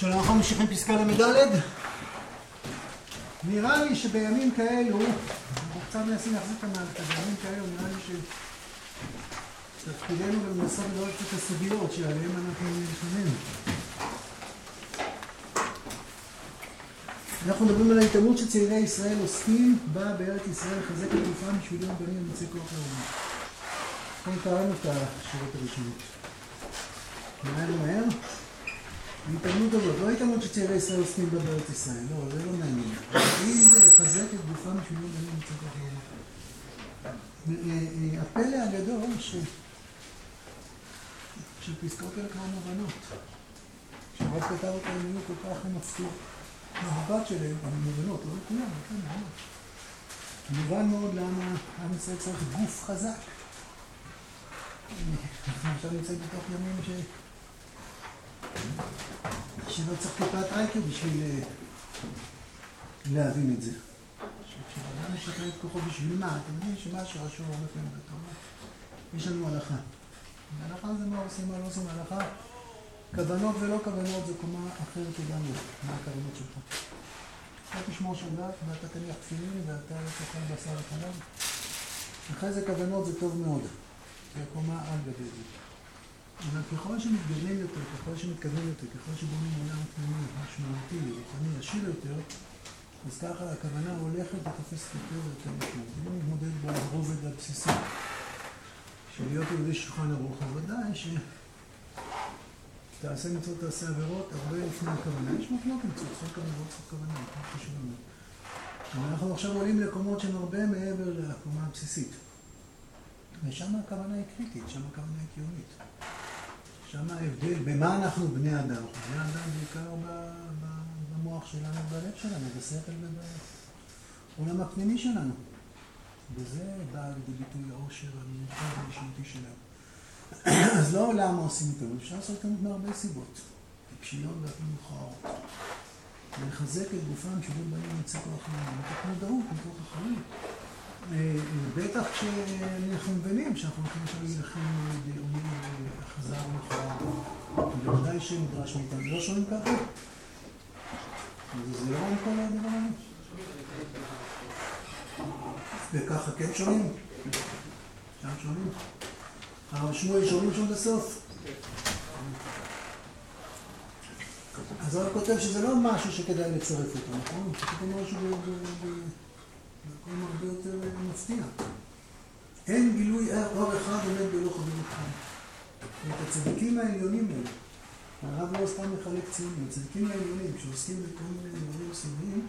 שלום, אנחנו ממשיכים פסקה ל"ד. נראה לי שבימים כאלו, אנחנו קצת מנסים להחזיק את המערכת, בימים כאלו נראה לי שתפקידנו גם לנסות לראות קצת את הסוגיות שעליהן אנחנו נלחמים. אנחנו מדברים על ההתעמלות שצעירי ישראל עוסקים בה בארץ ישראל לחזק את גופם בשביל יום בנים ומצא כוח לאומי. אנחנו קראנו את השירות הראשונות. נראה לי מהר? ההתעמלות הזאת, לא ההתעמלות שצעירי ישראל עוסקים בה בארץ ישראל, לא, זה לא מעניין. אם זה לחזק את גופם בשביל יום בנים ומצא כוח לאומי. הפלא הגדול ש... שפסקאות האלה כבר מובנות. כשהרב כתב אותם הם היו כל כך מפתיע. המבט שלהם, המובנות, לא לכולם, כן, ממש. מובן מאוד למה עם ישראל צריך גוף חזק. אנחנו עכשיו נמצאים בתוך ימים ש... שלא צריך טיפת אייקו בשביל להבין את זה. כשאדם משחרר את כוחו בשביל מה? אתם יודעים שמה שרשום הרבה פעמים בתורה, יש לנו הלכה. והלכה זה מה עושים, מה לא עושים, הלכה כוונות ולא כוונות זה קומה אחרת לגמרי, מה הכוונות שלך. אתה תשמור שבת ואתה תניח תפילין ואתה תאכל בשר וחלב. אחרי זה כוונות זה טוב מאוד, זה קומה על גבי זה. אבל ככל שמתגדלים יותר, ככל שמתקדמים יותר, ככל שבונים עולם פנימי, משמעותי, רוחני, עשיר יותר, אז ככה הכוונה הולכת ותופסת יותר ויותר משמעות. אם נתמודד ברובד הבסיסי של להיות יהודי שולחן ערוך, ודאי ש... תעשה מצוות, תעשה עבירות, הרבה לפני הכוונה. יש מחלוקת מצוות, צריכות כוונות, צריכות כוונה, חשוב מאוד. אנחנו עכשיו עולים לקומות שהן הרבה מעבר לקומה הבסיסית. ושם הכוונה היא קריטית, שם הכוונה היא קיומית. שם ההבדל, במה אנחנו בני אדם? בני אדם בעיקר במוח שלנו, בלב שלנו, בשכל ובעולם הפנימי שלנו. וזה בא לידי ביטוי העושר המיוחד המשמעותי שלנו. אז לא למה עושים התעמלות, אפשר לעשות התעמלות מהרבה סיבות. טיפשיות ואפילו מכוערות. לחזק את גופם שבו באים למצוא כוח מתוך מודעות, מתוך אחריות. בטח כשאנחנו מבינים שאנחנו הולכים עכשיו להילחם באומים אכזר ומכוער. בוודאי שנדרש מאיתנו. לא שומעים ככה? זה לא מכל הדבר הזה? וככה כן שומעים? שם שומעים? הרב שמואל שומעים שם בסוף? אז הרב כותב שזה לא משהו שכדאי לצרף אותו, נכון? זה משהו במקום הרבה יותר מפתיע. אין גילוי אור אחד עומד בלא חברים אחד. את הצדיקים העליונים האלה, הרב לא סתם מחלק ציונים, הצדיקים העליונים שעוסקים בכל מיני דברים סודיים,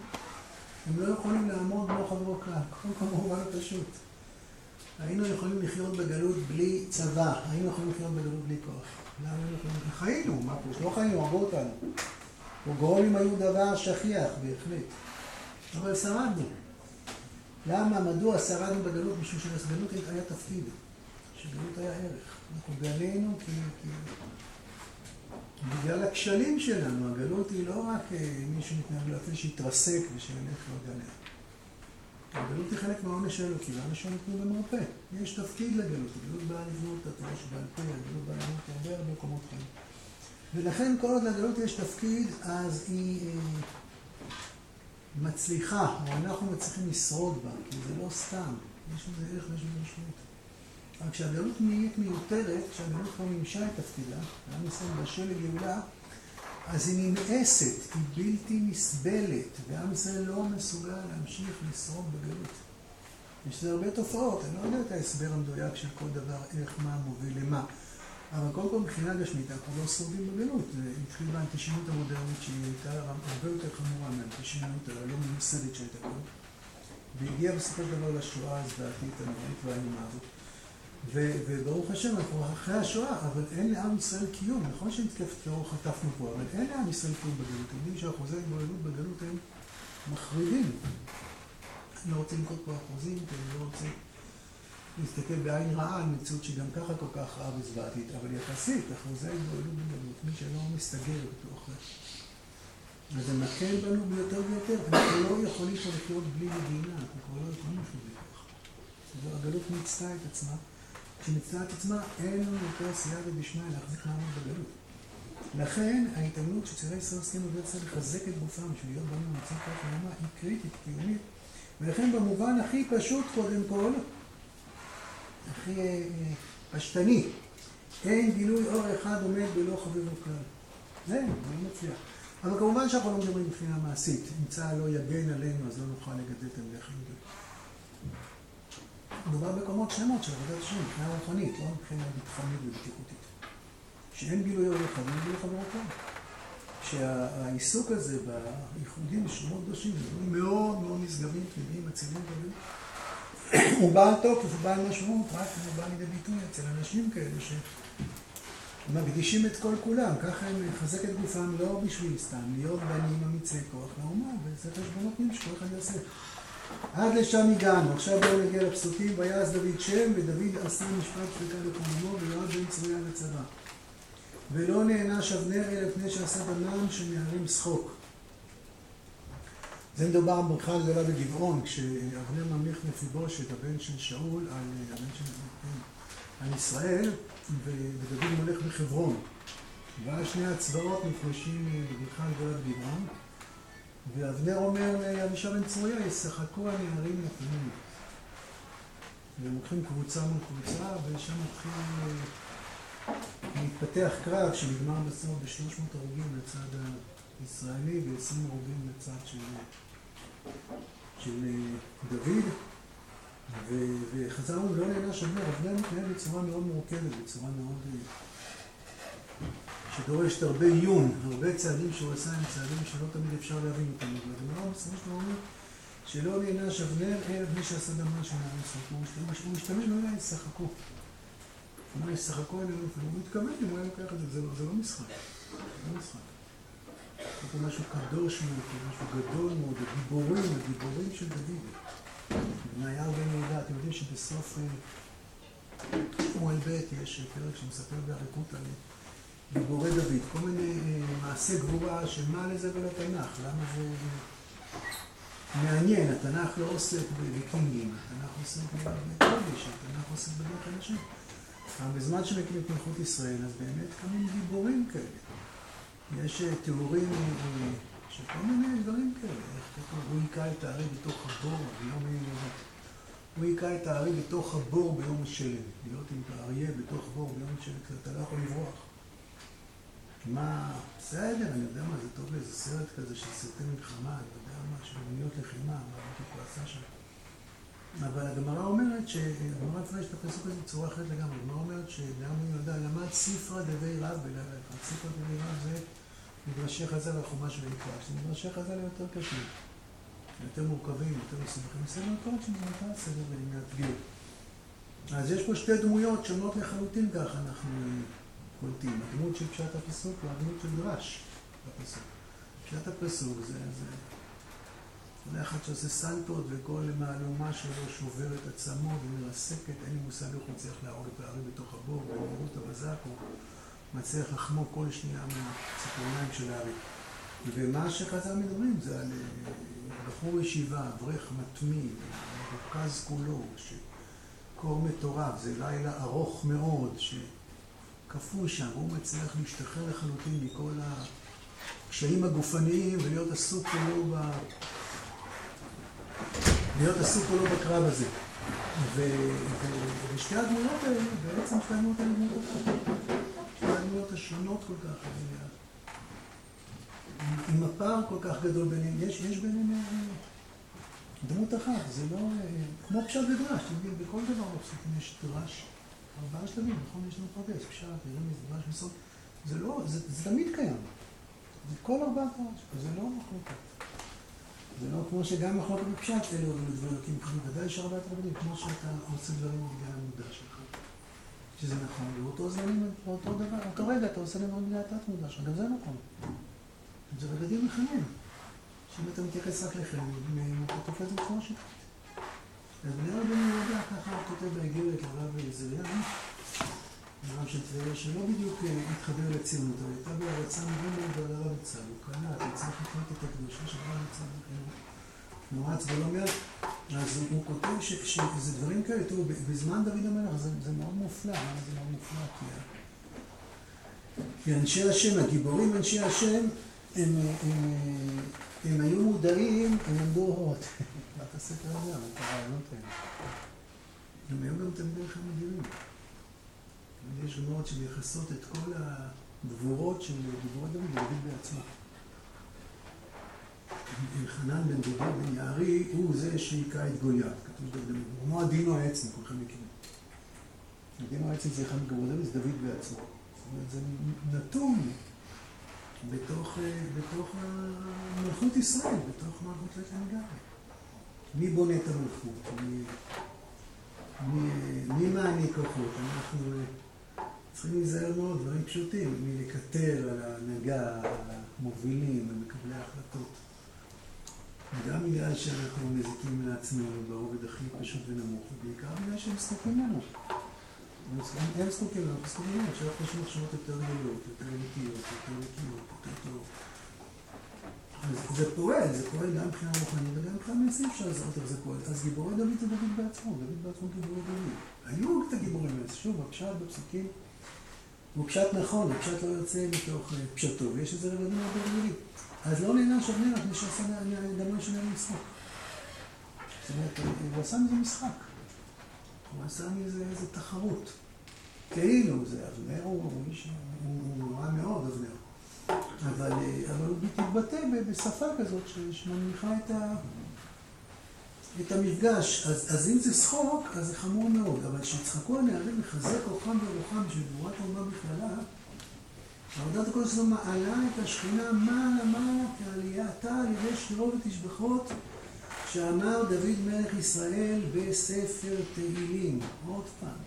הם לא יכולים לעמוד בלא חברו כלל, קודם כל במובן הפשוט. היינו יכולים לחיות בגלות בלי צבא, היינו יכולים לחיות בגלות בלי כוח. למה היינו יכולים? חיינו, מה פה? לא חיינו, הרגו אותנו. פוגרומים היו דבר שכיח, בהחלט. אבל שרדנו. למה? מדוע שרדנו בגלות? משום שלגלות היה תפקיד. שגלות היה ערך. אנחנו גלינו כי... בגלל הכשלים שלנו. הגלות היא לא רק מישהו מתנהג לאופן שיתרסק ושילך לא גלה. הגלות היא חלק מהעונש שלו, כי העונש שלו נתנו במרפא. יש תפקיד לגלות, הגלות באה לבנות את התורה שבעל פה, הגלות באה לבנות הרבה הרבה מקומות חיים. ולכן כל עוד לגלות יש תפקיד, אז היא אה, מצליחה, או אנחנו מצליחים לשרוד בה, כי זה לא סתם, יש לזה ערך ויש לזה משמעות. אבל כשהגלות נהיית מיותרת, כשהגלות כבר מימשה את תפקידה, ועם ישראל בשל לגאולה, אז היא נמאסת, היא בלתי נסבלת, ועם ישראל לא מסוגל להמשיך לשרוד בגלות. יש לזה הרבה תופעות, אני לא יודע את ההסבר המדויק של כל דבר, איך, מה מוביל למה. אבל קודם כל מבחינה גשמית אנחנו לא שורדים בגלות. זה התחיל באנטישמיות המודרנית שהיא הייתה הרבה יותר חמורה מהאנטישמיות הלא ממוסדת שהייתה פה. והגיעה בסופו של דבר לשואה הזוועתית הנוראית והאיומה הזאת. וברוך השם, אנחנו אחרי השואה, אבל אין לעם ישראל קיום. נכון שמתקפת טרור חטפנו פה, אבל אין לעם ישראל קיום בגלות. אתם יודעים שאחוזי התבוללות בגלות הם מחרידים. אני לא רוצה לנקוט פה אחוזים, כי אני לא רוצה להסתכל בעין רעה על מציאות שגם ככה כל כך רעה וזוועתית, אבל יחסית, אחוזי התבוללות בגלות, מי שלא מסתגר בתוך זה. וזה מקל בנו ביותר ויותר. אנחנו לא יכולים פה לחיות בלי מדינה, אנחנו כבר לא יכולים לחיות בלי ככה. הגלות מיצתה את עצמה. כשמצאה את עצמה, אין לנו יותר סייעתא דשמיא להחזיק מעמד בגלות. לכן ההתאמנות שצעירי ישראל עוסקים בבית ישראל לחזק את גופם בשביל להיות בנו במצב כוח לאומה היא קריטית, קיומית, ולכן במובן הכי פשוט קודם כל, הכי אה, פשטני, אין גילוי אור אחד עומד בלא חביב וכלל. זה, זה לא מצליח. אבל כמובן שאנחנו לא מדברים מבחינה מעשית. אם צה"ל לא יגן עלינו, אז לא נוכל לגדל המלך יהודי. מדובר בקומות שלמות של עבודת השם, מבחינה רוחנית, לא מבחינה ביטחונית ובטיחותית. שאין גילוי אור אחד, אין גילוי חבר הכלל. שהעיסוק הזה בייחודים בשלומות קדושים, דברים מאוד מאוד נשגבים, תמידים, מצילים דברים. הוא בעל תוקף, הוא בעל משמעות, רק הוא בא לידי ביטוי אצל אנשים כאלה שמקדישים את כל כולם, ככה הם לחזק את גופם לא בשביל סתם, להיות בנים אמיצי כוח לאומה, וזה חשבונות פנים שכל אחד יעשה. עד לשם הגענו, עכשיו בואו נגיע לפסוקים, ויעש דוד שם, ודוד עשה משפט שחיקה לקוממו, ויועד בן צרויה לצבא. ולא נענש אבנר אלא לפני שעשה דמם של נערים שחוק. זה מדובר בברכה הגדולה בגבעון, כשאבנר ממליך מפיבושת, הבן של שאול, על, הבן של, על ישראל, ודוד מולך בחברון. ואז שני הצבאות נפגשים בברכה הגדולה בגבעון, ואבנר אומר לאבישע בן צרויה, ישחקו הנערים נתונים. והם לוקחים קבוצה מול קבוצה, ושם מתחיל מתפתח קרב שנגמר בסוף ב-300 הרוגים לצד הישראלי ו-20 הרוגים לצד של, של אה, דוד. וחזרנו לא נענש אבנר, אבנר מתנהל בצורה מאוד מורכבת, בצורה מאוד... אה, שדורשת הרבה עיון, הרבה צעדים שהוא עשה הם צעדים שלא תמיד אפשר להבין אותם, אבל הדבר בסופו של דבר שלא נענש אבנר אלא מי שעשה דמה של נערים הוא משתמש במילה ישחקו. הוא אומר, ישחקו עלינו, והוא מתכוון אם הוא היה לוקח את זה, זה לא משחק, זה לא משחק. פה משהו קדוש מאוד, משהו גדול מאוד, הגיבורים, הגיבורים של דוד. בנייר בן יהודה, אתם יודעים שבסוף שמואל ב' יש פרק שמספר באריכות על גיבורי דוד, כל מיני מעשי גבורה שמה לזה ולתנ"ך, למה זה מעניין, התנ"ך לא עוסק בוויקינגים, התנ"ך עוסק בקודש, התנ"ך עוסק בדרך אנשים. אבל בזמן שמקימים את מלכות ישראל, אז באמת קמים גיבורים כאלה. יש אה, תיאורים אה, של כל מיני דברים כאלה. איך כתוב, הוא היכה את הארי בתוך הבור ביום מיוחד. הוא היכה את הארי בתוך הבור ביום השלם. להיות עם האריה בתוך בור ביום השלם, כי אתה לא יכול לברוח. מה, בסדר, אני יודע מה, זה טוב לאיזה סרט כזה של סרטי מלחמה, אני יודע מה, של דמויות לחימה, מה בדיוק הוא עשה שם. אבל הגמרא אומרת, הגמרא מפרשת את הפסוק הזה בצורה אחרת לגמרי. הגמרא אומרת שגם יהודה למד ספרא דבי רב בלילה. ספרא דבי רב זה מדרשי חז"ל על חומש ויקרא. מדרשי חז"ל יותר קשים, יותר מורכבים, יותר מסובכים. סדר טוב שנקרא סדר מאתגר. אז יש פה שתי דמויות שונות לחלוטין ככה אנחנו קולטים. הדמות של פשט הפסוק והדמות של דרש בפסוק. פשט הפסוק זה... זה זה אחד שעושה סלטות וכל מהלומה שלו שובר את עצמו ומרסקת, אין לי מושג איך הוא מצליח להרוג את הארי בתוך הבור, במהירות הבזק הוא מצליח לחמוק כל שנייה מהציפורניים של הארי. ומה שחז"ל מדברים זה על אה, בחור ישיבה, אברך מתמיד, מרוכז כולו, שקור מטורף, זה לילה ארוך מאוד, שקפוא שם, והוא מצליח להשתחרר לחלוטין מכל הקשיים הגופניים ולהיות עסוק כולו ב... להיות עסוק או לא בקרב הזה. ושתי הדמויות האלה, בעצם שתי הדמויות האלה הדמויות השונות כל כך, עם הפער כל כך גדול ביניהם, יש, יש ביניהם אה, דמות אחת, זה לא, אה, כמו פשט ודרש, אתם יודעים, בכל דבר בפסוקים יש דרש, ארבעה שלבים, נכון? יש לנו פרדס, פשט, רמז, דרש וסוד, זה לא, זה, זה תמיד קיים. זה כל ארבעה דרש, זה לא מחלוקת. זה לא כמו שגם מחלוקת בפשט אלו דברים אלוקים כחולים, ודאי יש הרבה יותר כמו שאתה עושה דברים בגלל המודע שלך. שזה נכון, באותו זמן, באותו דבר, אותו רגע אתה עושה דברים בגלל התת מודע שלך, גם זה נכון. זה בגדים מכנים. שאם אתה מתייחס רק לחיים, אתה תופס את כמו שלך. אז בני רבי יהודה ככה כותב באיגרת לרב זריאן, הרב של טבריה, שלא בדיוק אה, התחבר לציונות, אבל הייתה בהרצה מאוד מאוד גדולה לרבצה, הוא קלט, הצליח לקנות את הקדושה של רבצה, נועץ ולא מעט, אז הוא כותב שזה דברים כאלה, תראו, בזמן דוד המלך זה, זה מאוד מופלא, למה זה מאוד מופלא? כי כי אנשי השם, הגיבורים אנשי השם, הם, הם, הם, הם היו מודעים, הם למדו אורות. מה אתה עושה כרגע? את הרעיונות האלה. הם היו גם תלמידי חכם אדירים. יש גמרות שמייחסות את כל הגבורות של גיבורי דוד בעצמו. חנן בן דוד בן יערי הוא זה שהיכה את גוליית, כתוב דוד. הוא כמו עדינו העצם, כולכם מכירים. עדינו העצם זה אחד מגבורי דוד, זה דוד בעצמו. זאת אומרת, זה נתון בתוך, בתוך מלכות ישראל, בתוך מלכות לית לגמרי. מי בונה את המלכות? מי, מי, מי מעניק כוחות? אנחנו צריכים להיזהר מאוד, דברים פשוטים, מלקטר על ההנהגה, על המובילים, על מקבלי ההחלטות. גם בגלל שאנחנו מזיקים לעצמנו ברובד הכי פשוט ונמוך, ובעיקר בגלל שהם זקוקים לנו. הם זקוקים לנו, אנחנו זקוקים לנו, עכשיו אנחנו חושבים מחשבות יותר גדולות, יותר אמיתיות, יותר נקיות, יותר טוב. זה פועל, זה פועל גם מבחינה רוחנית וגם מבחינה מעשית אפשר לזהות איך זה פועל. אז גיבורי דוד זה דוד בעצמו, דוד בעצמו גיבורי דוד. היו את הגיבורים האלה, שוב, הפשט בפסוקים הוא פשט נכון, הפשט לא יוצא מתוך פשטו, ויש איזה רבדים הרבה רגילים. אז לא נענש אבנר, מי שעשה דמו שונה משחק. זאת אומרת, הוא עשה מזה משחק. הוא עשה מזה איזה תחרות. כאילו, זה אבנר הוא איש, הוא נורא מאוד אבנר. אבל, אבל הוא מתבטא בשפה כזאת שמנמיכה את, ה, את המפגש. אז, אז אם זה צחוק, אז זה חמור מאוד. אבל כשיצחקו הנערים לחזק כוחם ורוחם בשביל גבורת האומה בכללה, עבודת הקודש הזו מעלה את השכינה מעלה מעלה כעלייתה על ידי שירו ותשבחות שאמר דוד מלך ישראל בספר תהילים. עוד פעם.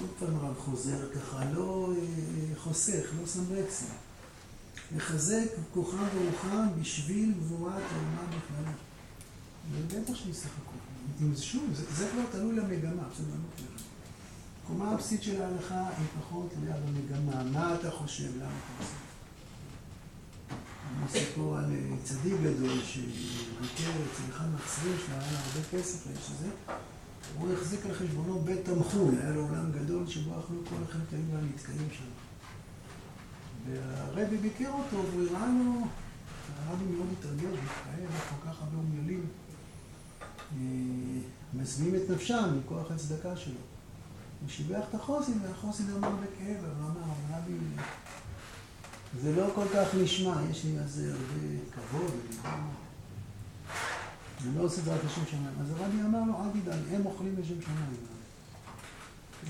עוד פעם הרב חוזר ככה, לא חוסך, לא שם ברקסים. לחזק כוחם ורוחם בשביל גבורת האומה בכללה. ובטח שישחקו. אם זה שוב, זה, זה כבר תלוי למגמה, בסדר, לא הקומה הבסיסית של ההלכה היא פחות ליד המגמה. מה אתה חושב? למה אתה עושה? אני פה על צדיק גדול שביקר אצל אחד מהצרים שלו, היה הרבה כסף לאיש הזה. הוא החזיק על חשבונו בית תמחוי, היה לו עולם גדול שבו אכלו כל החלק היו והנתקעים שם. והרבי ביקר אותו והוא הראה לו, הרבי מאוד התרגל, וכאלה, כל כך הרבה אומללים, מזמינים את נפשם מכוח הצדקה שלו. הוא שיבח את החוסן, והחוסן אמר בכאב, אבל אמר, הרבי, זה לא כל כך נשמע, יש לי על זה הרבה כבוד, אני לא עושה רק לשם שמיים. אז הרבי אמר לו, אל תדאג, הם אוכלים לשם שמיים.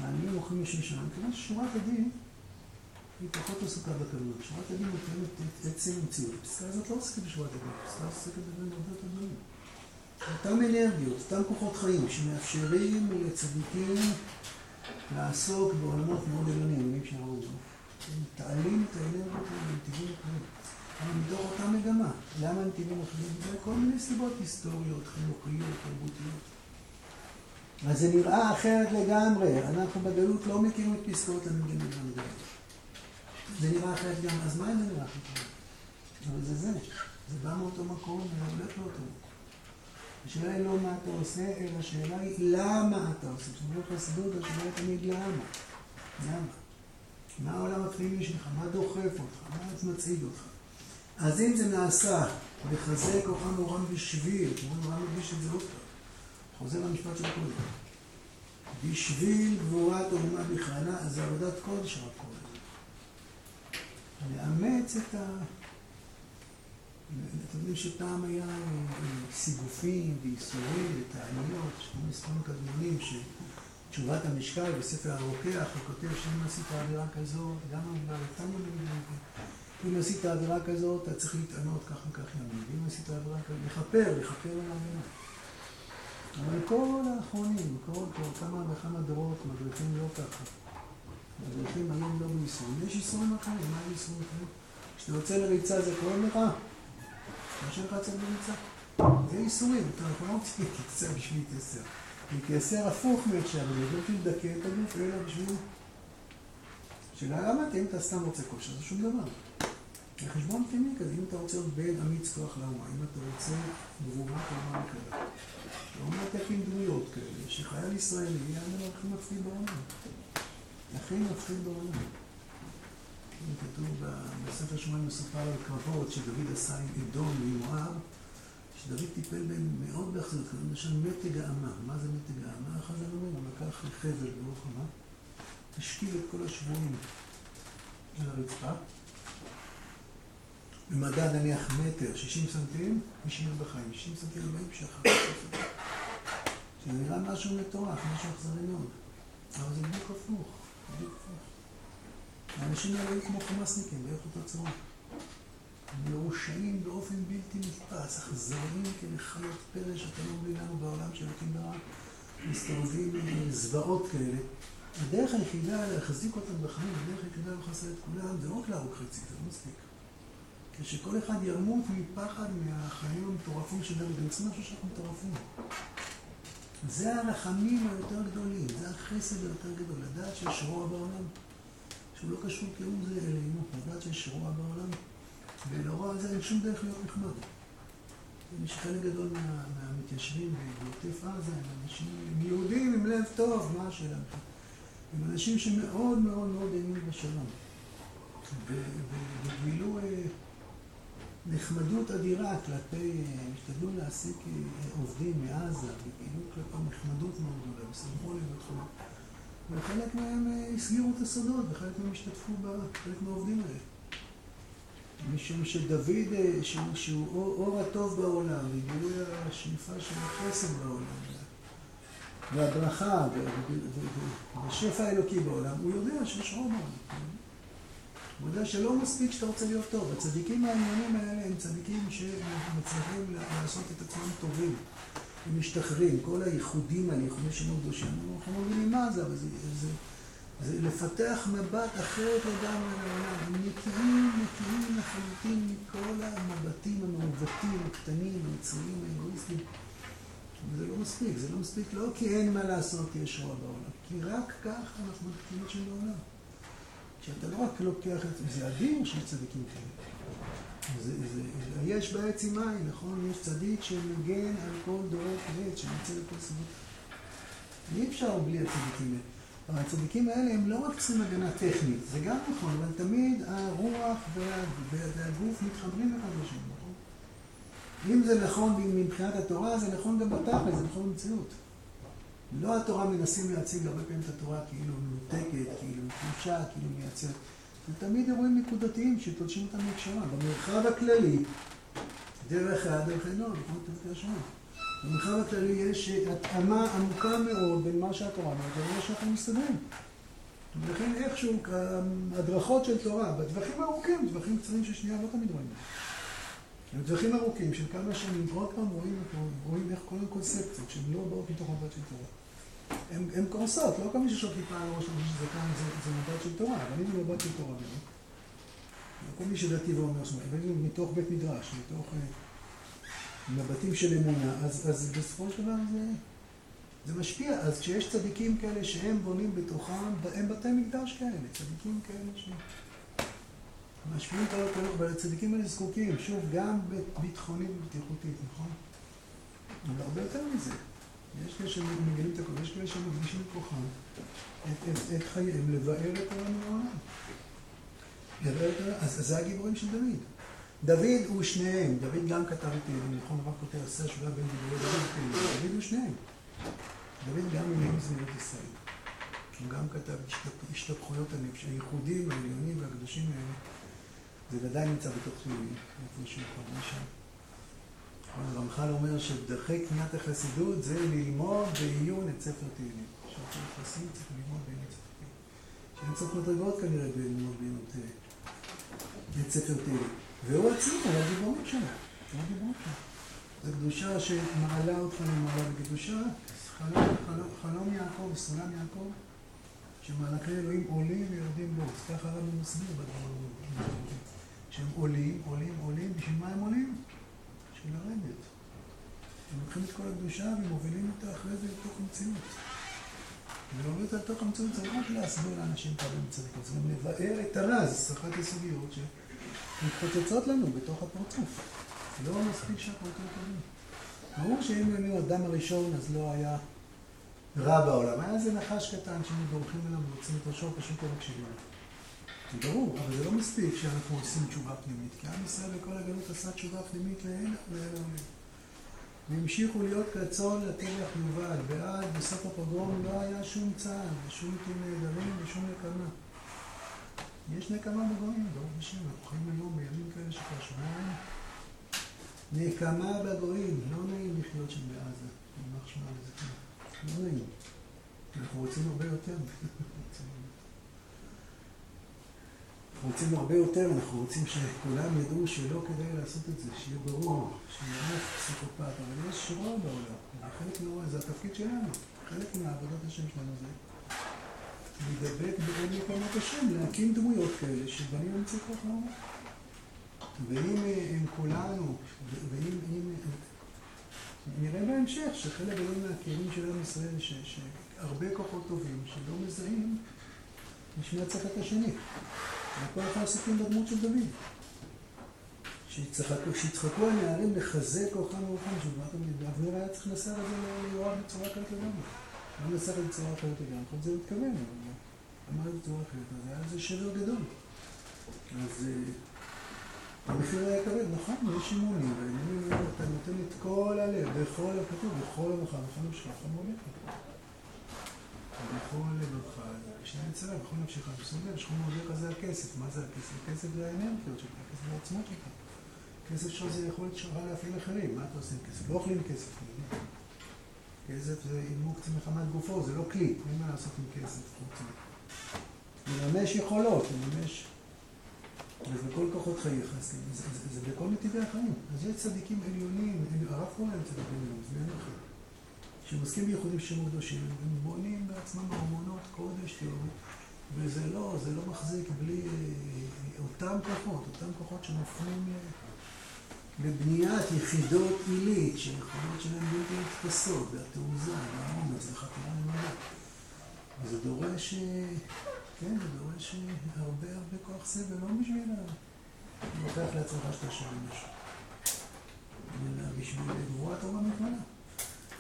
העניים אוכלים לשם שמיים, כיוון ששורת הדין היא פחות עסוקה בכוונות. שורת הדין את עצם המציאות. הפסקה הזאת לא עוסקת בשורת הדין, הפסקה עוסקת בדברים הרבה יותר אותם אנרגיות, אותם כוחות חיים שמאפשרים לצדיקים לעסוק בעולמות מאוד עליונים, עליונים שהרוב הם תעלים את האנרגיות האלה בנתיבים אחרים. אבל מתוך אותה מגמה. למה נתיבים אחרים? בגלל כל מיני סיבות היסטוריות, חינוכיות, תרבותיות. אז זה נראה אחרת לגמרי. אנחנו בגלות לא מכירים את פסקאות המגנים והמגנים. זה נראה אחרת גם, אז מה אם זה נראה אחרת? אבל זה זה. זה בא מאותו מקום והולך לאותו מקום. השאלה היא לא מה אתה עושה, אלא השאלה היא למה אתה עושה. כשאומרים חסידות, השאלה היא תמיד למה. למה? מה העולם הפנימי שלך? מה דוחף אותך? מה מצעיד אותך? אז אם זה נעשה לחזק כוחם ורם בשביל, כמו רם מדגיש את זה עוד פעם, חוזר למשפט של קודם, בשביל גבורת האומה בכללה, אז עבודת קודש רק קורא לאמץ את ה... אתם יודעים שפעם היה סיגופים וייסורים ותעניות, יש מספרים קדמונים שתשובת המשקל בספר הרוקח, הוא כותב שאם עשית עבירה כזאת, גם בריטניה במיוחד, אם עשית עבירה כזאת, אתה צריך להתענות כך וכך ימים, ואם עשית עבירה כזאת, לכפר, לכפר על העבירה. אבל כל האחרונים, כל, כל כמה וכמה דורות מדריכים לא ככה. מדריכים היום לא בייסורים. יש ייסורים אחרים, מה ייסורים אחרים? כשאתה יוצא לריצה זה כואב לך? מה שלך יוצא לריצה? זה ייסורים, אנחנו לא רוצים להתייצר בשביל להתייסר. להתייסר הפוך מאפשר, אני לא בשביל לדכא את הגוף, אלא בשביל... שאלה למה אתה, אם אתה סתם רוצה כושר, זה שום דבר. זה חשבון פנימי כזה, אם אתה רוצה להיות בן אמיץ כוח לאומה, אם אתה רוצה גבורה כאומה וכאלה. לא מעתקים דמויות כאלה, שחייל ישראלי יהיה הדבר הכי מפחיד בעולם. הכי מפחיד בעולם. כתוב בספר שמואל מסופר על קרבות שדוד עשה עם אדום ועם שדוד טיפל בהם מאוד באחזות, לשם מתג האמה. מה זה מתג האמה? אחד אומרים, הוא לקח חבל ברוך אמה, השכיב את כל השבויים על הרצפה. במדע נניח מטר, 60 סנטים, מי שימר בחיים, 60 סנטים 40 שחר. זה נראה משהו מטורף, משהו אכזרי מאוד. אבל זה בדיוק הפוך, בדיוק הפוך. האנשים האלה היו כמו חמאסניקים, באיך אותה צורה. מרושעים באופן בלתי נתפס, אכזריים כמחיות פרא שאתה לא מבין לנו בעולם של ברק, מסתובבים עם זוועות כאלה. הדרך היחידה להחזיק אותם בחיים, הדרך היחידה לחסל את כולם, זה רק להרוג חצי, זה לא מספיק. כשכל אחד ירמות מפחד מהחיים המטורפים של דוד, צריכים משהו שאנחנו מטורפים. זה הרחמים היותר גדולים, זה החסד היותר גדול, לדעת שיש רוע בעולם, שהוא לא קשור כהוא זה אלינו, לדעת שיש רוע בעולם, ולרוע הזה אין שום דרך להיות נחמד. יש חלק גדול מה, מהמתיישבים בעוטף עזה הם אנשים, הם יהודים עם לב טוב, מה השאלה בכלל? הם אנשים שמאוד מאוד מאוד האמינו בשלום. וגילו אה, נחמדות אדירה כלפי, השתדלו להעסיק אה, עובדים מעזה, וגילו כלפי נחמדות מאוד גדולה, וסמכו עליהם בתחום. וחלק מהם אה, הסגירו את הסודות, וחלק מהם השתתפו בחלק מהעובדים האלה. משום שדוד, שהוא, שהוא אור הטוב בעולם, וגילוי השאיפה של החסד בעולם, והברכה והשפע האלוקי בעולם, הוא יודע שיש רוב בעולם. הוא יודע שלא מספיק שאתה רוצה להיות טוב. הצדיקים העניינים האלה הם צדיקים שמצליחים לעשות את עצמם טובים. הם משתחררים. כל הייחודים האלה, ייחודים שלא קדושים, אנחנו לא מבינים מה זה, אבל זה, זה, זה לפתח מבט אחרת לגמרי לעולם. הם נקיים, נקיים לחלוטין מכל המבטים המעוותים, הקטנים, המצריים, האגואיסטיים. וזה לא מספיק, זה לא מספיק לא כי אין מה לעשות, יש רוע בעולם, כי רק ככה אנחנו מתקינים את שם בעולם. שאתה לא רק לוקח את זה, זה אדיר שיש צדיקים כאלה. יש בעץ עם מים, נכון? יש צדיק שמגן על כל דורות עץ, שנמצא לכל סביבות. אי אפשר בלי הצדיקים האלה. הצדיקים האלה הם לא רק צריכים הגנה טכנית, זה גם נכון, אבל תמיד הרוח וה, והגוף מתחברים אחד לשני, נכון? אם זה נכון מבחינת התורה, זה נכון גם בתכל'ס, זה נכון במציאות. לא התורה מנסים להציג הרבה פעמים את התורה כאילו מנותקת, כאילו תחושה, כאילו מייצרת. זה תמיד אירועים נקודתיים שתולשים אותם מהקשרה. במרחב הכללי, דרך דרך אינו, לפחות תפקיד השונה. במרחב הכללי יש התאמה עמוקה מאוד בין מה שהתורה אומרת לבין מה שאנחנו מסתדרים. ולכן איכשהו, הדרכות של תורה, בטווחים ארוכים, טווחים קצרים של שנייה לא תמיד רואים. בטווחים ארוכים של כמה שנים, עוד פעם רואים, רואים איך כל הקונספציות שהן לא באות מתוך מבט של תורה. הן קורסות, לא כל מי שיש לו כיפה על הראש אומר שזה כאן, זה, מבט של תורה, אבל אם זה מבט של תורה, באמת, כל מי שדתי ואומר אם מתוך בית מדרש, מתוך uh, מבטים של אמונה, אז, אז בסופו של דבר זה, זה משפיע. אז כשיש צדיקים כאלה שהם בונים בתוכם, הם בתי מקדש כאלה, צדיקים כאלה ש... משפיעים העלות הלוך, אבל הצדיקים האלה זקוקים, שוב, גם ביטחונית ובטיחותית, נכון? אבל הרבה יותר מזה. יש כאלה שמגלים את הכל, יש כאלה שמקדישים כוחם, את, את, חייהם, לבאר את העולם העולם. אז זה הגיבורים של דוד. דוד הוא שניהם, דוד גם כתב את תהילים, נכון, רק כותב עשה שווה בין גיבורי דוד דוד הוא שניהם. דוד גם מילים זמינות ישראל. הוא גם כתב השתפכויות הנפש, הייחודים, העליונים והקדושים האלה. זה ודאי נמצא בתוך תהילים, איפה שהוא חווה שם. הרמח"ל אומר שדרכי קניית החסידות זה ללמוד בעיון את ספר תהילים. שאתה חסיד צריך ללמוד בעיון את ספר תהילים. שאין צריך מדרגות כנראה בללמוד בעיון את ספר תהילים. והוא עצמו, הוא הגיבורים שלו. הוא הגיבורים שלו. זו קדושה שמעלה אותך למעלה בקדושה, חלום, יעקב, סולם יעקב, שמעלקי אלוהים עולים ויורדים בו. ככה הרב מסביר בדבר שהם עולים, עולים, עולים, בשביל מה הם עולים? בשביל לרדת. הם לוקחים את כל הקדושה ומובילים אותה אחרי זה לתוך המציאות. ולהוביל אותה לתוך המציאות זה לא רק להסביר לאנשים כמה הם צדיקים, זה גם לבאר את הרז, אחת הסוגיות שמתפוצצות לנו בתוך הפרצוף. לא מספיק שהפרצוף קודם. ברור שאם היינו אדם הראשון אז לא היה רע בעולם. היה איזה נחש קטן שהיינו דורכים אליו ורוצים את ראשו, פשוט לא מקשיבים. ברור, אבל זה לא מספיק שאנחנו עושים תשובה פנימית, כי עם ישראל בכל הגלות עשה תשובה פנימית לאלה ולעולם. והמשיכו להיות כרצון לטבח יובל, ועד בסוף הפוגרום לא היה שום צער, ושום עיתים נהדרים ושום נקמה. יש נקמה בגויים, ברוך השם, אנחנו חיים היום בימים כאלה שכבר שבועיים. נקמה בגויים, לא נעים לחיות שם בעזה, יימח שמע לזה לא נעים. אנחנו רוצים הרבה יותר. אנחנו רוצים הרבה יותר, אנחנו רוצים שכולם ידעו שלא כדאי לעשות את זה, שיהיה ברור, שיהיה פסיכופת, אבל יש רוע בעולם, חלק מהרוע, זה התפקיד שלנו, חלק מהעבודת השם שלנו זה להידבק בעוד מקומות השם, להקים דמויות כאלה שבנים ימצא כוח לעולם. ואם הם כולנו, ואם אם, נראה בהמשך שחלק גדול מהכלים של עם ישראל, שהרבה כוחות טובים שלא מזהים, נשמע צריך את השני. וכל אחד עסוקים בדמות של דוד. שיצחקו הנערים לחזק כוחם ורוחם, שבאת תמיד, אבנר היה צריך לנסח את זה ליואב בצורה אחרת לגמרי. לא לנסח את זה בצורה אחרת לגמרי, זה הוא התכוון, אבל אמר את זה בצורה אחרת, אז היה לזה שבר גדול. אז אה, המחיר היה כבד, נכון, יש אימונים, האלה אתה נותן את כל הלב, בכל הכתוב, בכל המחר, בכל המשך, בכל מוליך. בכל לבבך, בשני יצרה, בכל נפשך, בסדר, שכון מודיעך זה הכסף. מה זה הכסף? הכסף זה האנרגיות שלך, הכסף זה העצמות שלך. כסף שלך זה יכולת שלך להפעיל אחרים. מה אתה עושה עם כסף? לא אוכלים כסף. כסף זה אימוק מחמת גופו, זה לא כלי. אין מה לעשות עם כסף חוץ מזה. לממש יכולות, לממש... וזה בכל כוחות חייך, זה, בכל נתיבי החיים. אז יש צדיקים עליונים, הרב קורא להם צדיקים עליונים, זה מעניין אחר. שעוסקים בייחודים שם קדושים, הם בונים בעצמם ארמונות קודש תיאורית, וזה לא, זה לא מחזיק בלי אה, אותם כוחות, אותם כוחות שמופנים לבניית יחידות עילית, שיכולות שלהם בלתי נתפסות, והתעוזה, והאומץ, וחתימה למעלה. וזה דורש, אה, כן, זה דורש אה, הרבה הרבה כוח סבל, לא בשביל להוכיח לעצמך שאתה שווה משהו, אלא בשביל גבורת אור המכללה.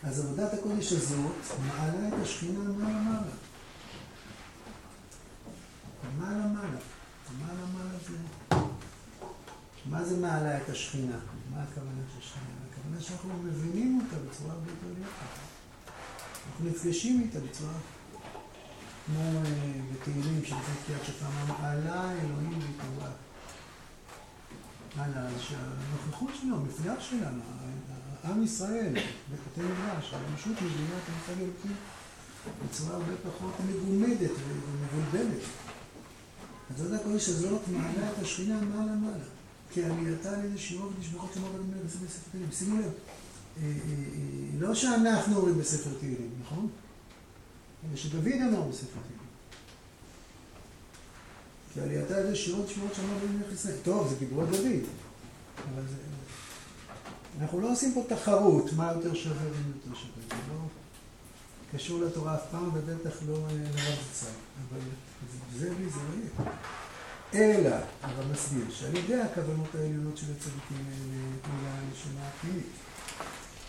אז עבודת הקודש הזאת מעלה את השכינה מעלה מעלה. מעלה מעלה. מעלה מעלה זה... מה זה מעלה את השכינה? מה הכוונה של שכינה? הכוונה שאנחנו מבינים אותה בצורה הרבה יותר יפה. אנחנו נפגשים איתה בצורה כמו אה, בתהילים של זה קריאת שפעם מעלה אלוהים ויתורה. מעלה, שהנוכחות שלנו, המפגש שלנו, עם ישראל, בבתי מדרש, האנושות מבינה את המושג אלוקים בצורה הרבה פחות מגומדת ומבולבלת. אז עד הקודש הזאת מעלה את השכינה מעלה מעלה. כי עלייתה על איזה שיעור ותשבחות שמות בדמי בספר תהילים. שימו לב, אה, אה, לא שאנחנו אומרים בספר תהילים, נכון? אלא שדוד אמר בספר תהילים. כי עלייתה על איזה שיעור ותשבחות שמות בדמי ישראל. טוב, זה דיברו דוד, אבל זה... אנחנו לא עושים פה תחרות, מה יותר שווה ומי יותר שווה. זה לא קשור לתורה אף פעם, ובטח לא לרב צד. אבל זה בלי זה לא יהיה. אלא, הרב מסביר, שעל ידי הכוונות העליונות של הצדיקים האלה עולה הנשמה הפנימית.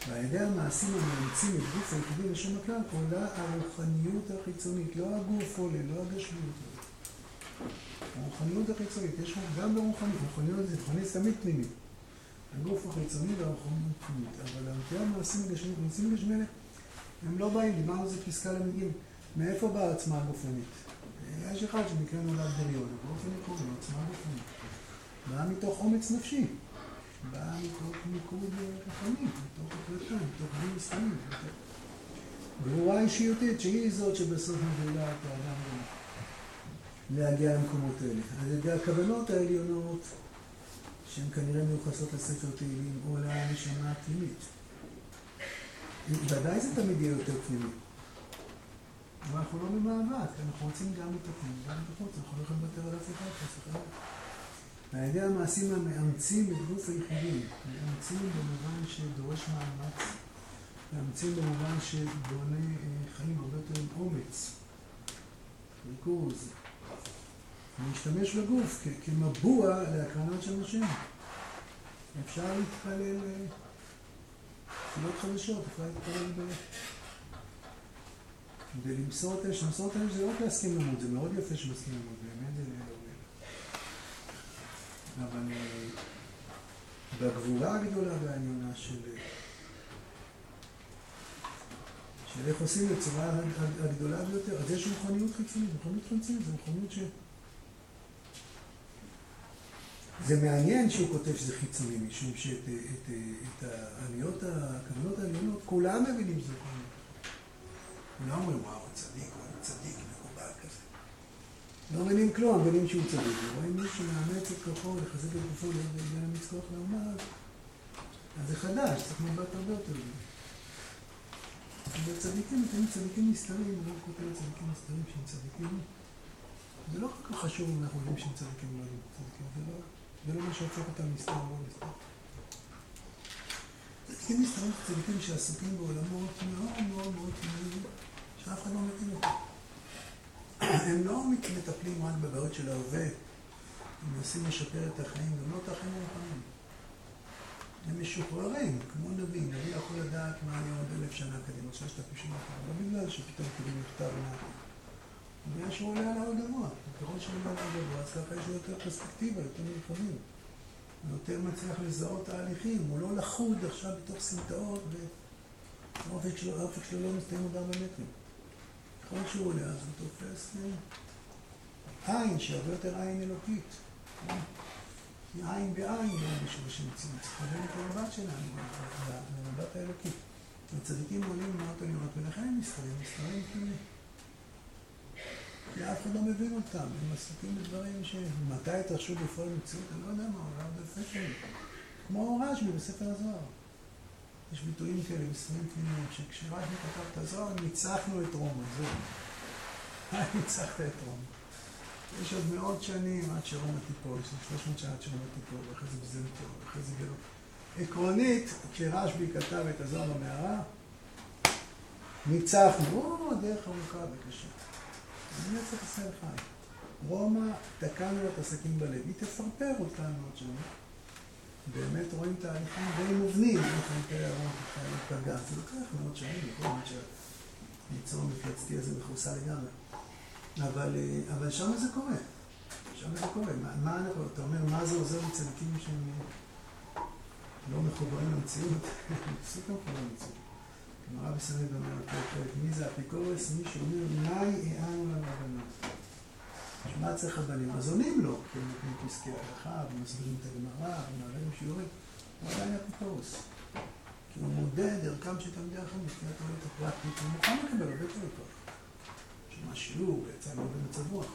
ועל ידי המעשים המאמצים את גוף היחידי לשם הכלל עולה הרוחניות החיצונית, לא הגוף עולה, לא הגשמיות עולה. הרוחניות החיצונית, יש גם ברוחניות, רוחניות זה תמיד פנימית. הגוף החיצוני והרוחניות פנימית, אבל ידי המעשים הגשמיים, המעשים הגשמיים הם לא באים, דיברנו על זה פסקה למגיעים. מאיפה באה העצמה הגופנית? יש אחד שנקרא נולד בריון, באופן עקרוני, עוצמה גופנית. באה מתוך אומץ נפשי. באה מתוך מיקוד רוחני, מתוך החלטה, מתוך דין מסתמים. גבורה אישיותית, שהיא זאת שבסוף מובילה את האדם להגיע למקומות האלה. על ידי הכוונות העליונות, שהן כנראה מיוחסות לספר תהילים, או לנשמה הפנימית. ודאי זה תמיד יהיה יותר פנימי. אבל אנחנו לא במאבק, אנחנו רוצים גם את הפנים, גם את החוץ, אנחנו לא יכולים לוותר על אף אחד, חס וחלילה. ידי המעשים המאמצים את גוף היחידים, מאמצים במובן שדורש מאמץ, מאמצים במובן שבונה אה, חיים הרבה יותר עם אומץ, ריכוז, להשתמש בגוף כמבוע להקרנת של נשים. אפשר להתפלל אה, תפילות חדשות, אפשר להתפלל ב... ולמסור את האש, למסור את האש זה לא רק להסכים למות, זה מאוד יפה שמסכים למות, באמת זה... אבל אה, בגבורה הגדולה והעליונה של... של איך עושים בצורה הגדולה ביותר. אז יש מכוניות חיצונית, מכוניות חיצונית זה מכוניות ש... זה מעניין שהוא כותב שזה חיצוני, משום שאת את, את העליות, הכוונות העליונות, כולם מבינים שזה מכוניות. כולם אומרים, וואו, צדיק, הוא צדיק, מקובל כזה. לא מבינים כלום, מבינים שהוא צדיק. רואים מישהו שמאמץ את כוחו לחזק את גופו להמיץ כוח לאומה, אז זה חדש, צריך מבט הרבה יותר. בצדיקים, לפעמים צדיקים נסתרים, הוא לא כותב צדיקים נסתרים שהם צדיקים. זה לא כל כך חשוב אם אנחנו יודעים שהם צדיקים לא יודעים צדיקים, זה לא, זה לא מה שהופך אותם נסתר או נסתרים זה צדיקים שעסוקים בעולמות מאוד מאוד מאוד תמידים, שאף אחד לא מבין אותם. הם לא מטפלים רק בבעיות של ההווה, הם מנסים לשפר את החיים, גם לא את החיים הרוחניים. הם משוחררים, כמו נביא. נביא יכול לדעת מה יהיה עוד אלף שנה קדימה, שלושת אלפים שנה קדימה, לא בגלל שפתאום קוראים מכתב ונעתי. בגלל שהוא עולה על ההר גבוה. ככל שהוא עולה על ההר גבוה, אז ככה יש לו יותר פרספקטיבה, יותר מרחבים. ויותר מצליח לזהות תהליכים, הוא לא לחוד עכשיו בתוך סמטאות, והאופק שלו, שלו לא מסתיים עוד ארבע מטרים. ככל שהוא עולה, אז הוא תופס אה, עין, שהרבה יותר עין אלוקית. עין בעין לא בשביל שמציאות. לכוון את המבט שלנו, למבט האלוקי. הצדיקים עולים למעט עליונות, ולכן הם נסחרים, נסחרים כי... כי אף אחד לא מבין אותם, הם עסוקים בדברים שמתי התרחשו בפועל מציאות, אני לא יודע מה, אולי עוד אלפי. כמו רשב"י בספר הזוהר. יש ביטויים כאלה בספרים פנימיים, שכשרשב"י כתב את הזוהר, ניצחנו את רומא, זהו. ניצחת את רומא. יש עוד מאות שנים עד שרומא תיפול, יש עוד 300 שנה עד שרומא תיפול, ואחרי זה בזנטו, ואחרי זה גלות. עקרונית, כשרשב"י כתב את הזוהר במערה, ניצחנו, או, הדרך ארוכה וקשה. נצח ישראל חי. רומא, תקענו את הסכין בלב, היא תפרפר אותנו עוד שנה. באמת רואים תהליכים די מובנים, איך האימפריה הרומית התפלגה. זה לוקח מאות שנים, יכול להיות שהיצור המפלצתי הזה מכוסה לגמרי. אבל, אה, אבל שם זה קורה. שם זה קורה. מה, מה אנחנו, אתה אומר, מה זה עוזר לצדיקים שהם לא מחוברים למציאות? סופר מחוברים למציאות. גמרא בסנד אומרת, מי זה אפיקורס? מי שאומר, מאי איענו לנו הבנות. מה צריך הבנים? אז עונים לו, כי הם נותנים פסקי הלכה, ומסבירים את הגמרא, ומעלים שיעורים. הוא עדיין אפיקורס. כי הוא מודד ערכם של תלמידי החיים, מבחינת העלות הפרקטית, הוא מוכן לקבל הרבה יותר כוח. שמע שיעור, ויצא לו במצב רוח.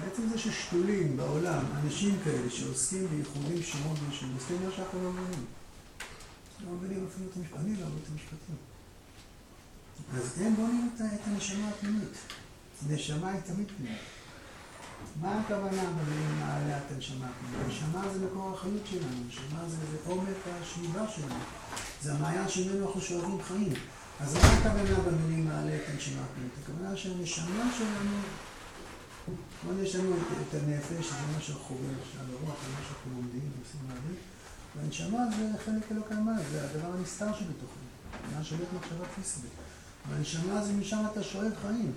בעצם זה ששתולים בעולם, אנשים כאלה שעוסקים בייחודים שמות ושם, עוסקים מה שאנחנו לא מבינים. לא מבינים אפילו את המשפטים, אני לא את המשפטים. אז הם בונים את הנשמה הפנימית. נשמה היא תמיד פנימית. מה הכוונה במילים מעלה את הנשמה הפנימית? נשמה זה מקור החיות שלנו, נשמה זה עומק השאיבה שלנו. זה המעיין שממנו אנחנו שואבים חיים. אז מה הכוונה במילים מעלה את הנשמה הפנימית? הכוונה שהנשמה שלנו, כמו יש לנו את הנפש, זה מה שאנחנו חווים עכשיו, הרוח, זה מה שאנחנו לומדים ועושים להבין, והנשמה זה חלק אלוקי המים, זה הדבר הנסתר שבתוכנו, מה שולט מחשבה פיסבית. והנשמה זה משם אתה שואב חיים,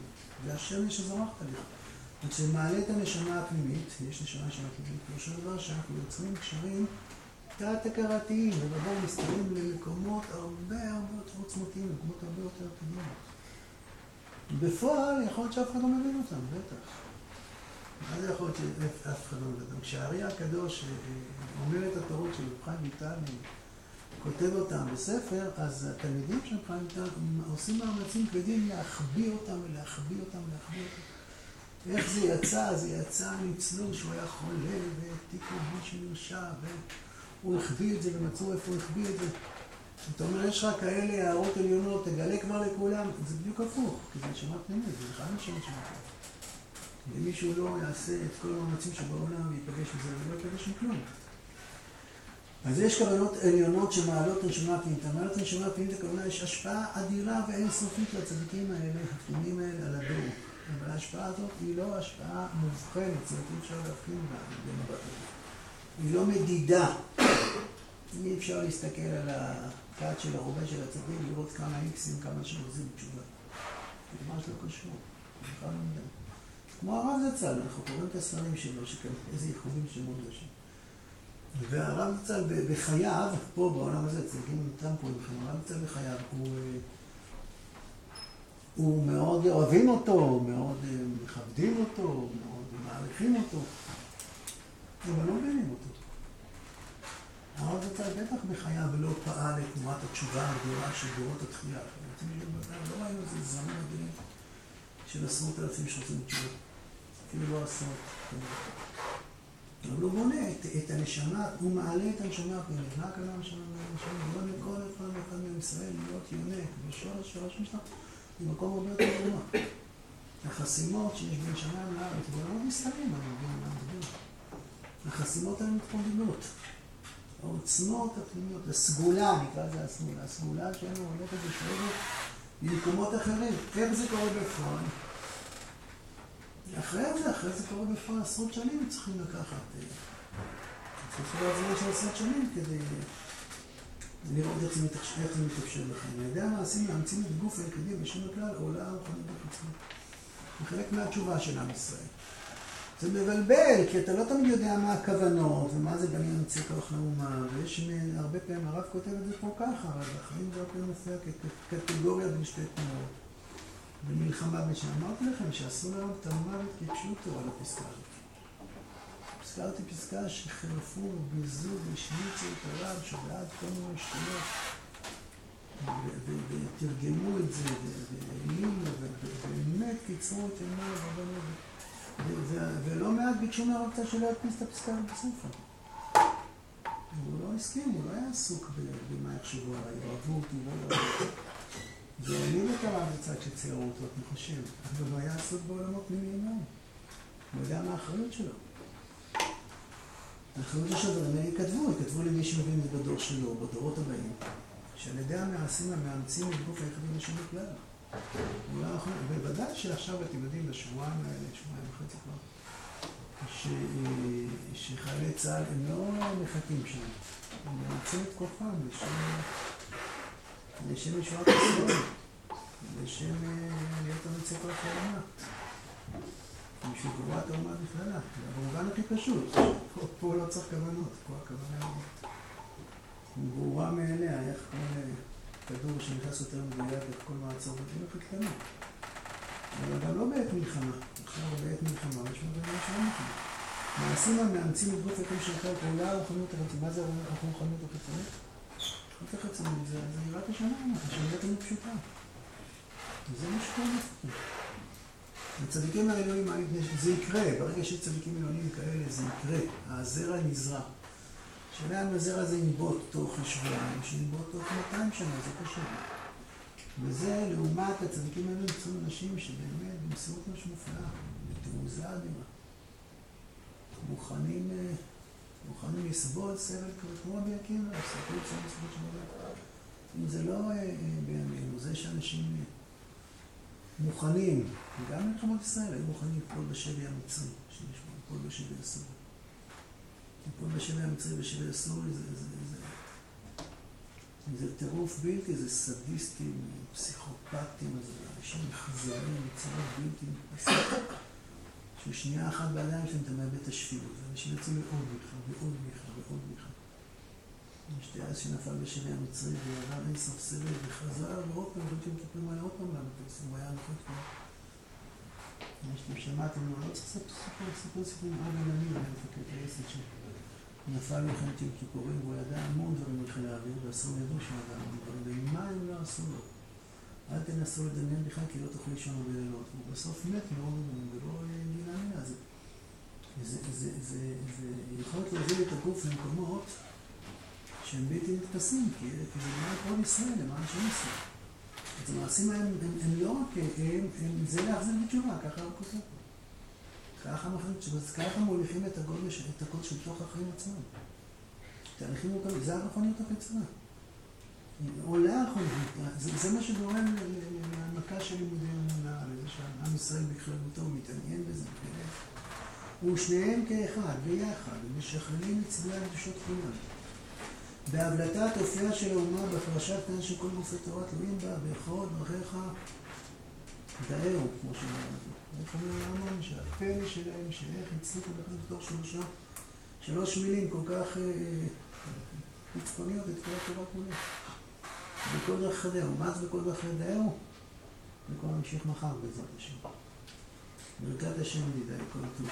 והשמש שזרחת לך. וכשמעלה את הנשמה הפנימית, יש נשמה נשמה פנימית, פירושו דבר שאנחנו יוצרים קשרים תת-הכרתיים, ובוודאי מסתכלים למקומות הרבה הרבה יותר עוצמתיים, למקומות הרבה יותר פנימיים. בפועל, יכול להיות שאף אחד לא מבין אותם, בטח. מה זה יכול להיות שאף אחד לא אותם? כשהארי הקדוש אה, אומר את התורות של רב חיים ויטל, כותב אותם בספר, אז התלמידים של רב חיים ויטל עושים מאמצים כבדים להחביא אותם ולהחביא אותם ולהחביא אותם. איך זה יצא? זה יצא ניצלו שהוא היה חולה והעתיקו בלי שנרשע הוא החביא את זה ומצאו איפה הוא החביא את זה. אתה אומר, יש לך כאלה הערות עליונות, תגלה כבר לכולם. זה בדיוק הפוך, כי זה נשמה פנימית, זה בכלל נשמה פנימית. אם מישהו לא יעשה את כל המאמצים שבעולם ויפגש בזה, הוא לא יפגש עם כלום. אז יש כוונות עליונות שמעלות נשמה פנימית. המעלות נשמה פנימית, הכוונה, יש השפעה אדירה ואינסופית לצדיקים האלה, הפנימיים האלה, על הדור. אבל ההשפעה הזאת היא לא השפעה מובחנת, זאת אומרת, אי אפשר להבחין בה במבט הזה. היא לא מדידה. אי אפשר להסתכל על הכת של הרובה של הצדיק, לראות כמה איקסים, כמה שעוזים תשובה. זה ממש לא קשור. זה בכלל לא מדי. כמו הרב זצ"ל, אנחנו קוראים את הספרים שלו, איזה ייחודים שם. והרב זצ"ל בחייו, פה בעולם הזה, צדיקים איתם פה, הרב זצ"ל בחייו, הוא... הוא מאוד אוהבים אותו, מאוד מכבדים אותו, מאוד מעריכים אותו, אבל לא מבינים אותו. הרב זצ"ל בטח בחייו לא פעל את תנועת התשובה הגדולה של דורות התחייה. לא ראינו איזה זמן מדהים של עשרות אלפים שעושים תשובה. אפילו לא עשרות. אבל הוא בונה את, את הנשמה, הוא מעלה את הנשמה הפנימית. מה הכוונה הנשמה הנשמה? הוא בונה כל אחד ואחד מעם ישראל להיות יונק בשורש שורש משנה במקום הרבה יותר גרוע. החסימות שיש בין שמיים לארץ, בעולמות מסתרים, אני מבין מה מדבר. החסימות האלה מתמודדות. העוצמות הפנימיות, הסגולה, נקרא לזה הסגולה, הסגולה שלנו הולכת ושואלת ממקומות אחרים. איך זה קורה בפועל? אחרי זה, אחרי זה קורה בפועל עשרות שנים צריכים לקחת. צריכים לעבור של עשרות שנים כדי לראות איך זה מתאפשר לכם. על ידי המעשים מאמצים את גוף היחידי בשם הכלל עולה הרוחנית בחיצונית. זה חלק מהתשובה של עם ישראל. זה מבלבל, כי אתה לא תמיד יודע מה הכוונות, ומה זה בנים ימצא כוח לאומה, ויש הרבה פעמים, הרב כותב את זה פה ככה, אבל בחיים זה הרבה פעמים מופיע כקטגוריה בין שתי תנועות. במלחמה בשם. אמרתי לכם שאסור להרוג את המוות כפשוטו על הפסקה הזאת. הזכרתי פסקה שחרפו וביזו והשמיצו את הרב שבעד כל מיני שטויות. ותרגמו את זה, והאמינו, ובאמת קיצרו את הרבנות. ולא מעט ביקשו מהרב קצת שלא יקפיץ את הפסקה בספר. הוא לא הסכים, הוא לא היה עסוק במה יחשבו עליי, יאהבו אותי, לא יאהבו אותי. את הרב בצד שציירו אותו, אני חושב, אבל הוא היה עסוק בעולמות מאוד. הוא יודע מה האחריות שלו. האחריות של הדברים האלה יכתבו, יכתבו למי שמבין את בדור שלו, בדורות הבאים, שעל ידי המעשים המאמצים את גוף היחידים לשום הכלל. לא בוודאי שעכשיו אתם יודעים, בשבועיים האלה, שבועיים וחצי כבר, שחיילי צה"ל הם לא מחכים שם, הם מאמצים את כוחם לשם... לשם ישועת ישראל, לשם להיות המצוקות האומה. בשביל גבורת האומה בכללה, במובן הכי פשוט, פה לא צריך כוונות, פה הכוונה היא ברורה מאליה, איך כל כדור שנכנס יותר מדויק את כל מעצור הכי קטנה. אבל גם לא בעת מלחמה, עכשיו בעת מלחמה, יש מגרמה שלא מלחמה. מעשים המאמצים את הכל שלך, פעולה הרוחניות החיצונית, מה זה הרוחניות החיצונית? רק החיצונית, זה נראה כשנה, השנה תמיד פשוטה. זה מה שקורה. הצדיקים העליונים, זה יקרה, ברגע שיש צדיקים עליונים כאלה, זה יקרה. הזרע נזרע. השאלה אם הזרע הזה ינבוט תוך שבועיים, שינבוט תוך 200 שנה, זה קשה. וזה לעומת הצדיקים האלה נמצאו אנשים שבאמת במסירות ממש מופלאה, בתעוזה אדירה. מוכנים, מוכנים לסבול סבל כמו רבי עקיבא, סבלו בסופו של דבר. אם זה לא בימינו, זה שאנשים מוכנים, גם מלחמות ישראל היו מוכנים ליפול בשבי המצרי, ליפול בשבי הסורי. ליפול בשבי המצרי ובשבי הסורי זה, זה, זה, זה טירוף בלתי, זה סדיסטים, פסיכופטים, זה אנשים מחזרים, יצירות בלתי נתפסות. ששנייה אחת בידיים שלהם אתה מאבד את השפיות. ואנשים יוצאים לעוד מיכה, ועוד מיכה, ועוד מיכה. יש טייס שנפל בשבי המצרי ועבר אין סוף סבל וחזר ועוד פעם, חושבים שמטפלים עליה עוד פעם למטוס, הוא היה נחות כבר. שאתם שמעתם, לא צריך לספר סיפור סיפור עם אבא נמיר, היה מפקד טייסת שנפל במלחמת יום כיפורים והוא ידע המון דברים בחיל האוויר ואסור ידעו שהוא ידע המון דברים, ומה הם לא עשו לו? אל תנסו לדמיין בכלל כי לא תוכלו לישון הרבה לילות. הוא בסוף מת מאוד ולא גילה מילה. זה יכול להוביל את הגוף למקומות שהם בלתי נתפסים, כי זה למען כל ישראל, למען שם ישראל. אז המעשים האלה הם לא רק, זה להחזיר בתשובה, ככה הוא כותב פה. ככה ככה מוליכים את הקוד של תוך החיים עצמם. תהליכים מורכבים, זה הרחוניות החיצונה. עולה הרחוניות, זה מה שגורם להנמקה של לימודי אמונה, לזה שעם ישראל בכללותו מתעניין בזה, ושניהם כאחד, ביחד, משכללים את צבעי הקדושות כולם. בהבלטת אופייה של האומה בפרשת כאן שכל גופי תורה תלויים בה, בכל דרכיך דאהו, כמו שאומרים. איך אומר הרמב"ם, שהפלא שלהם, שאיך הצליחו לקחת בתור שלושה, שלוש מילים כל כך חיצוניות את כל התורה כולה. בכל דרך חדהו, מה זה בכל דרך חדהו? וכל נמשיך מחר בעזרת השם. ברכת השם לידי כל טוב.